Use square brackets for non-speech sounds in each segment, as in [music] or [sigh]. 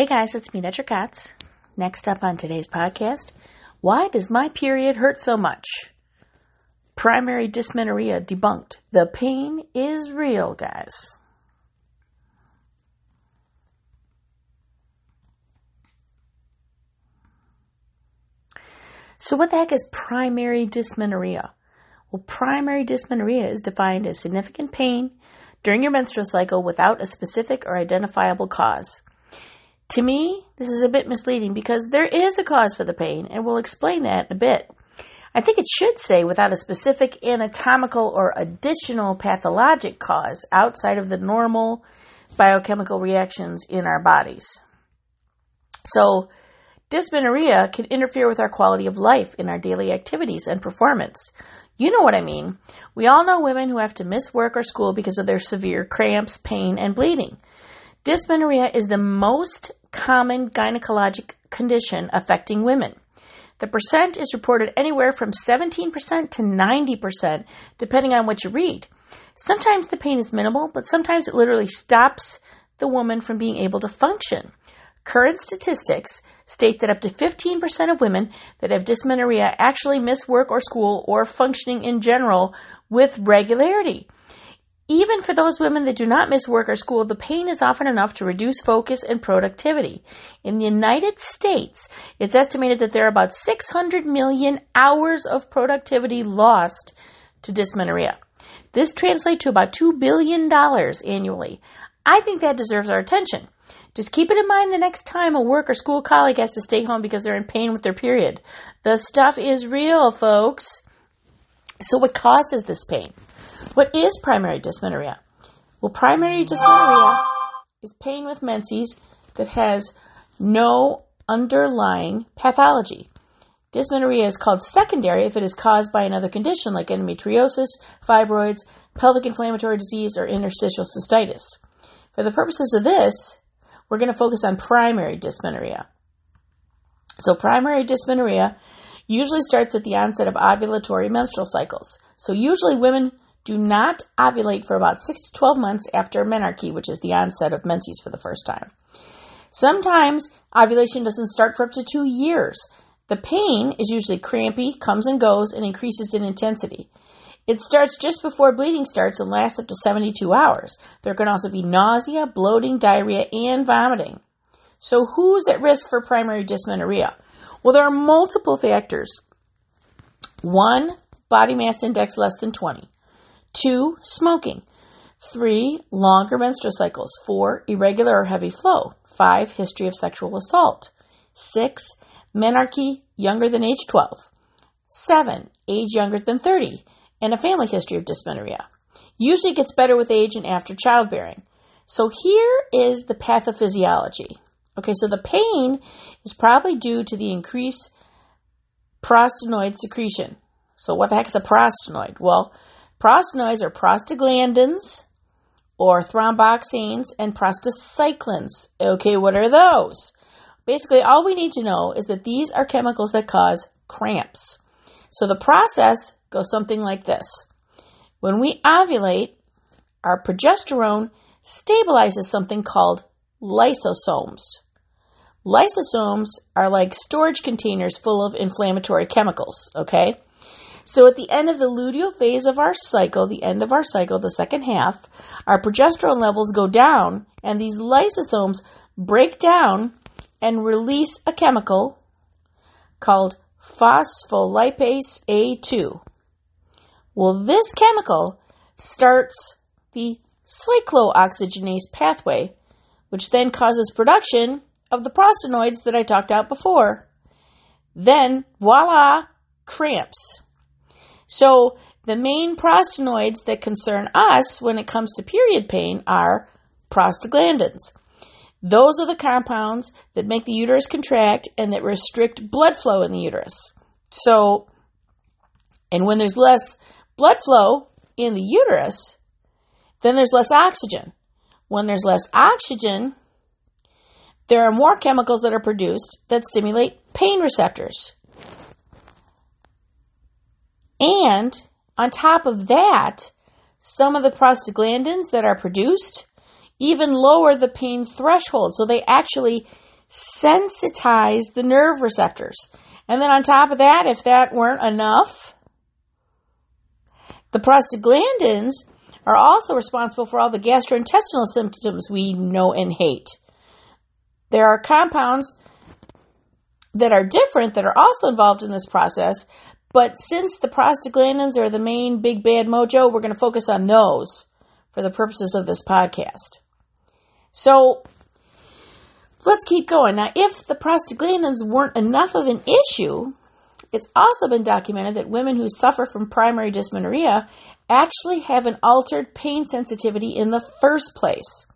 Hey guys, it's me, Dr. Katz. Next up on today's podcast, why does my period hurt so much? Primary dysmenorrhea debunked. The pain is real, guys. So, what the heck is primary dysmenorrhea? Well, primary dysmenorrhea is defined as significant pain during your menstrual cycle without a specific or identifiable cause. To me, this is a bit misleading because there is a cause for the pain, and we'll explain that in a bit. I think it should say without a specific anatomical or additional pathologic cause outside of the normal biochemical reactions in our bodies. So, dysmenorrhea can interfere with our quality of life in our daily activities and performance. You know what I mean. We all know women who have to miss work or school because of their severe cramps, pain, and bleeding. Dysmenorrhea is the most common gynecologic condition affecting women. The percent is reported anywhere from 17% to 90%, depending on what you read. Sometimes the pain is minimal, but sometimes it literally stops the woman from being able to function. Current statistics state that up to 15% of women that have dysmenorrhea actually miss work or school or functioning in general with regularity. Even for those women that do not miss work or school, the pain is often enough to reduce focus and productivity. In the United States, it's estimated that there are about 600 million hours of productivity lost to dysmenorrhea. This translates to about $2 billion annually. I think that deserves our attention. Just keep it in mind the next time a work or school colleague has to stay home because they're in pain with their period. The stuff is real, folks. So, what causes this pain? What is primary dysmenorrhea? Well, primary dysmenorrhea is pain with menses that has no underlying pathology. Dysmenorrhea is called secondary if it is caused by another condition like endometriosis, fibroids, pelvic inflammatory disease, or interstitial cystitis. For the purposes of this, we're going to focus on primary dysmenorrhea. So, primary dysmenorrhea usually starts at the onset of ovulatory menstrual cycles. So, usually women do not ovulate for about 6 to 12 months after menarche, which is the onset of menses for the first time. Sometimes ovulation doesn't start for up to two years. The pain is usually crampy, comes and goes, and increases in intensity. It starts just before bleeding starts and lasts up to 72 hours. There can also be nausea, bloating, diarrhea, and vomiting. So, who's at risk for primary dysmenorrhea? Well, there are multiple factors. One, body mass index less than 20. Two, smoking. Three, longer menstrual cycles. Four, irregular or heavy flow. Five, history of sexual assault. Six, menarche younger than age 12. Seven, age younger than 30, and a family history of dysmenorrhea. Usually gets better with age and after childbearing. So here is the pathophysiology. Okay, so the pain is probably due to the increased prostanoid secretion. So what the heck is a prostanoid? Well, Prostanoids are prostaglandins or thromboxanes and prostacyclins. Okay, what are those? Basically, all we need to know is that these are chemicals that cause cramps. So the process goes something like this. When we ovulate, our progesterone stabilizes something called lysosomes. Lysosomes are like storage containers full of inflammatory chemicals, okay? So at the end of the luteal phase of our cycle, the end of our cycle, the second half, our progesterone levels go down and these lysosomes break down and release a chemical called phospholipase A2. Well, this chemical starts the cyclooxygenase pathway, which then causes production of the prostanoids that I talked about before. Then, voila, cramps. So, the main prostanoids that concern us when it comes to period pain are prostaglandins. Those are the compounds that make the uterus contract and that restrict blood flow in the uterus. So, and when there's less blood flow in the uterus, then there's less oxygen. When there's less oxygen, there are more chemicals that are produced that stimulate pain receptors. And on top of that, some of the prostaglandins that are produced even lower the pain threshold. So they actually sensitize the nerve receptors. And then on top of that, if that weren't enough, the prostaglandins are also responsible for all the gastrointestinal symptoms we know and hate. There are compounds that are different that are also involved in this process, but since the prostaglandins are the main big bad mojo, we're going to focus on those for the purposes of this podcast. So let's keep going. Now, if the prostaglandins weren't enough of an issue, it's also been documented that women who suffer from primary dysmenorrhea actually have an altered pain sensitivity in the first place.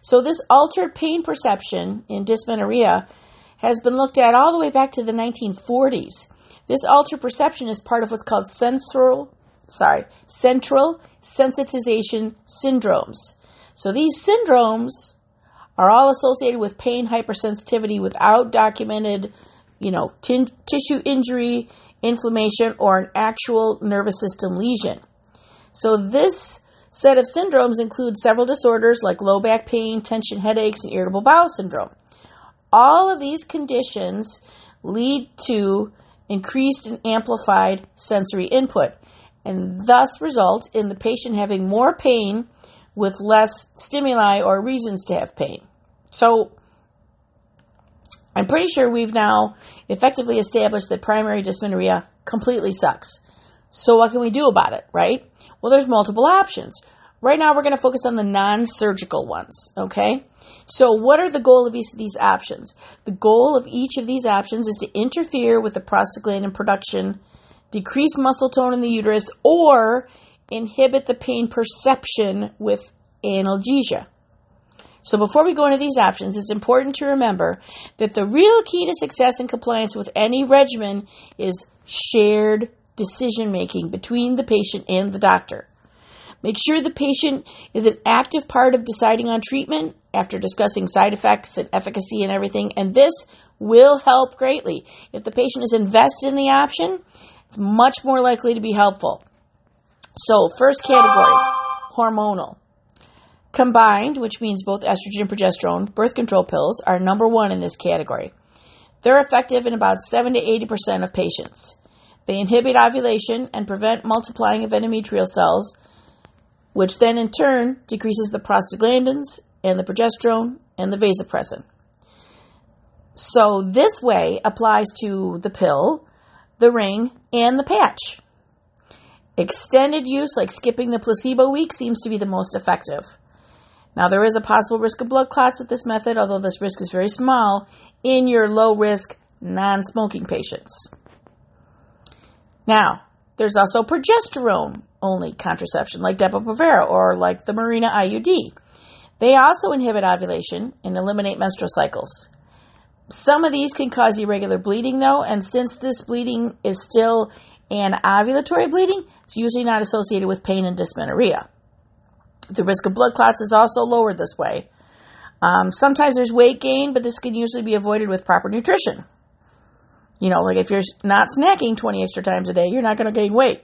So, this altered pain perception in dysmenorrhea has been looked at all the way back to the 1940s. This altered perception is part of what's called central, sorry, central sensitization syndromes. So, these syndromes are all associated with pain hypersensitivity without documented, you know, t- tissue injury, inflammation, or an actual nervous system lesion. So this set of syndromes include several disorders like low back pain, tension headaches, and irritable bowel syndrome. All of these conditions lead to increased and amplified sensory input and thus result in the patient having more pain with less stimuli or reasons to have pain. So, I'm pretty sure we've now effectively established that primary dysmenorrhea completely sucks. So, what can we do about it, right? Well, there's multiple options. Right now, we're going to focus on the non surgical ones, okay? So, what are the goal of each of these options? The goal of each of these options is to interfere with the prostaglandin production, decrease muscle tone in the uterus, or inhibit the pain perception with analgesia. So before we go into these options, it's important to remember that the real key to success and compliance with any regimen is shared decision making between the patient and the doctor. Make sure the patient is an active part of deciding on treatment after discussing side effects and efficacy and everything, and this will help greatly. If the patient is invested in the option, it's much more likely to be helpful. So, first category hormonal. Combined, which means both estrogen and progesterone, birth control pills are number one in this category. They're effective in about 70 to 80% of patients. They inhibit ovulation and prevent multiplying of endometrial cells, which then in turn decreases the prostaglandins and the progesterone and the vasopressin. So this way applies to the pill, the ring, and the patch. Extended use, like skipping the placebo week, seems to be the most effective. Now, there is a possible risk of blood clots with this method, although this risk is very small in your low risk non smoking patients. Now, there's also progesterone only contraception, like Depo-Provera or like the Mirena IUD. They also inhibit ovulation and eliminate menstrual cycles. Some of these can cause irregular bleeding, though, and since this bleeding is still anovulatory bleeding, it's usually not associated with pain and dysmenorrhea. The risk of blood clots is also lowered this way. Um, sometimes there's weight gain, but this can usually be avoided with proper nutrition. You know, like if you're not snacking 20 extra times a day, you're not going to gain weight.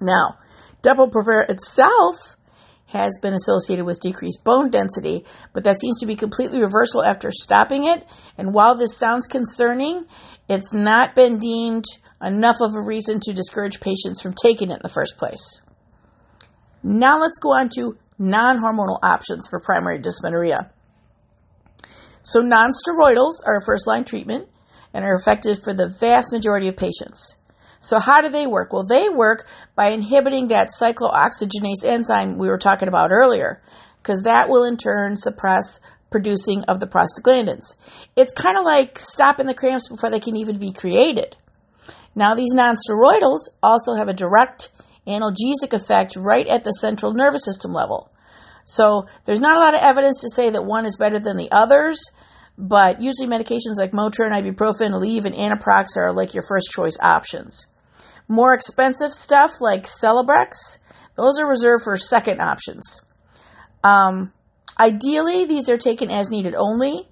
Now, Depo-Provera itself has been associated with decreased bone density, but that seems to be completely reversal after stopping it. And while this sounds concerning, it's not been deemed enough of a reason to discourage patients from taking it in the first place. Now let's go on to non hormonal options for primary dysmenorrhea. So, non steroidals are a first line treatment and are effective for the vast majority of patients. So, how do they work? Well, they work by inhibiting that cyclooxygenase enzyme we were talking about earlier, because that will in turn suppress producing of the prostaglandins. It's kind of like stopping the cramps before they can even be created. Now, these nonsteroidals also have a direct analgesic effect right at the central nervous system level. So there's not a lot of evidence to say that one is better than the others, but usually medications like Motrin, ibuprofen, Aleve, and Anaprox are like your first choice options. More expensive stuff like Celebrex, those are reserved for second options. Um, ideally, these are taken as needed only.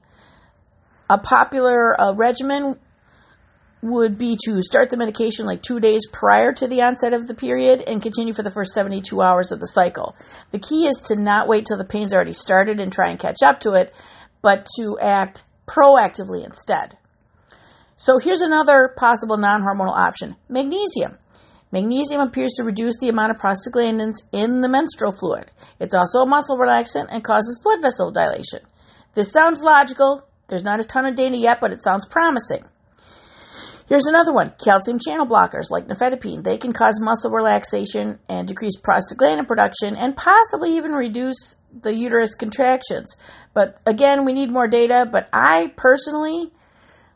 A popular uh, regimen would be to start the medication like two days prior to the onset of the period and continue for the first 72 hours of the cycle. The key is to not wait till the pain's already started and try and catch up to it, but to act proactively instead. So here's another possible non hormonal option magnesium. Magnesium appears to reduce the amount of prostaglandins in the menstrual fluid. It's also a muscle relaxant and causes blood vessel dilation. This sounds logical. There's not a ton of data yet, but it sounds promising. Here's another one calcium channel blockers like nifedipine. They can cause muscle relaxation and decrease prostaglandin production and possibly even reduce the uterus contractions. But again, we need more data. But I personally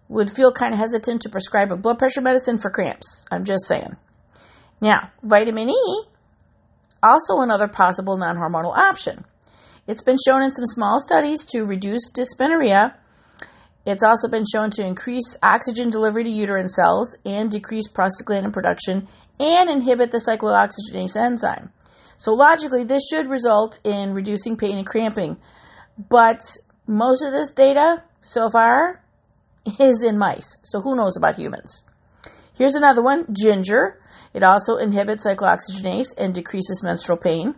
would feel kind of hesitant to prescribe a blood pressure medicine for cramps. I'm just saying. Now, vitamin E, also another possible non hormonal option. It's been shown in some small studies to reduce dysmenorrhea. It's also been shown to increase oxygen delivery to uterine cells and decrease prostaglandin production and inhibit the cyclooxygenase enzyme. So, logically, this should result in reducing pain and cramping. But most of this data so far is in mice. So, who knows about humans? Here's another one ginger. It also inhibits cyclooxygenase and decreases menstrual pain.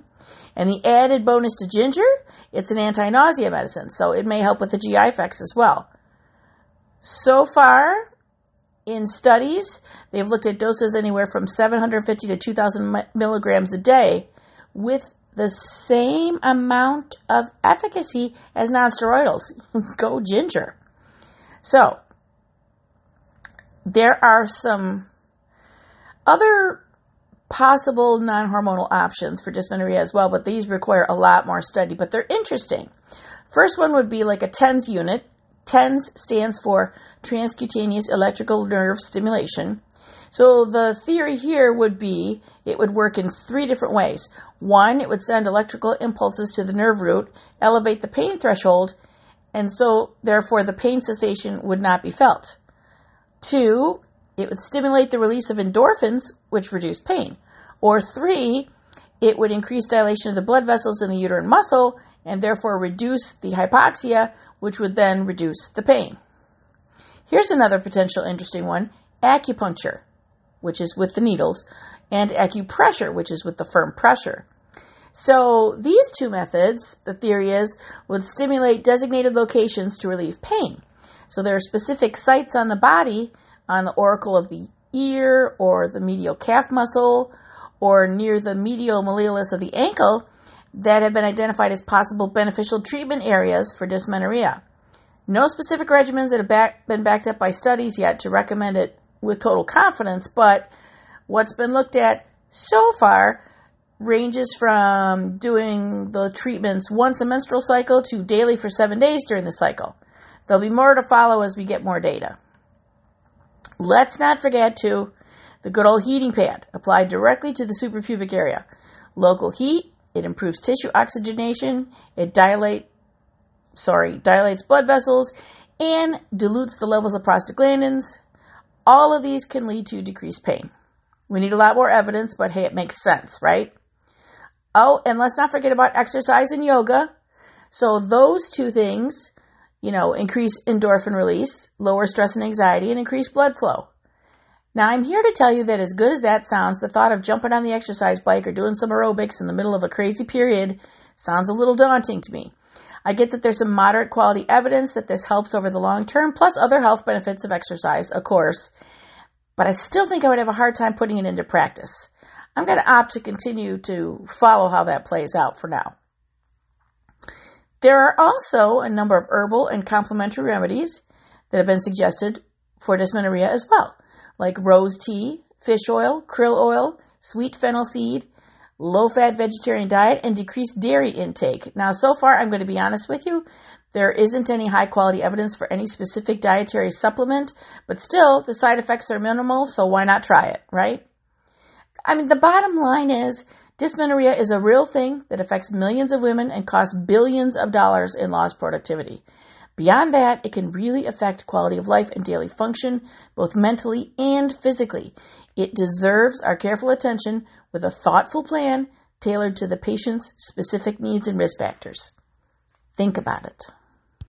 And the added bonus to ginger, it's an anti nausea medicine, so it may help with the GI effects as well. So far, in studies, they've looked at doses anywhere from 750 to 2,000 milligrams a day with the same amount of efficacy as nonsteroidals. [laughs] Go ginger. So, there are some other possible non hormonal options for dysmenorrhea as well, but these require a lot more study, but they're interesting. First one would be like a TENS unit. TENS stands for transcutaneous electrical nerve stimulation. So the theory here would be it would work in three different ways. One, it would send electrical impulses to the nerve root, elevate the pain threshold, and so therefore the pain cessation would not be felt. Two, it would stimulate the release of endorphins, which reduce pain. Or three, it would increase dilation of the blood vessels in the uterine muscle and therefore reduce the hypoxia, which would then reduce the pain. Here's another potential interesting one acupuncture, which is with the needles, and acupressure, which is with the firm pressure. So, these two methods, the theory is, would stimulate designated locations to relieve pain. So, there are specific sites on the body on the auricle of the ear or the medial calf muscle or near the medial malleolus of the ankle that have been identified as possible beneficial treatment areas for dysmenorrhea. No specific regimens that have back, been backed up by studies yet to recommend it with total confidence, but what's been looked at so far ranges from doing the treatments once a menstrual cycle to daily for seven days during the cycle. There'll be more to follow as we get more data. Let's not forget to the good old heating pad applied directly to the suprapubic area. Local heat, it improves tissue oxygenation, it dilate sorry, dilates blood vessels and dilutes the levels of prostaglandins. All of these can lead to decreased pain. We need a lot more evidence, but hey, it makes sense, right? Oh, and let's not forget about exercise and yoga. So those two things you know, increase endorphin release, lower stress and anxiety, and increase blood flow. Now, I'm here to tell you that as good as that sounds, the thought of jumping on the exercise bike or doing some aerobics in the middle of a crazy period sounds a little daunting to me. I get that there's some moderate quality evidence that this helps over the long term, plus other health benefits of exercise, of course, but I still think I would have a hard time putting it into practice. I'm going to opt to continue to follow how that plays out for now. There are also a number of herbal and complementary remedies that have been suggested for dysmenorrhea as well, like rose tea, fish oil, krill oil, sweet fennel seed, low fat vegetarian diet, and decreased dairy intake. Now, so far, I'm going to be honest with you, there isn't any high quality evidence for any specific dietary supplement, but still, the side effects are minimal, so why not try it, right? I mean, the bottom line is Dysmenorrhea is a real thing that affects millions of women and costs billions of dollars in lost productivity. Beyond that, it can really affect quality of life and daily function, both mentally and physically. It deserves our careful attention with a thoughtful plan tailored to the patient's specific needs and risk factors. Think about it.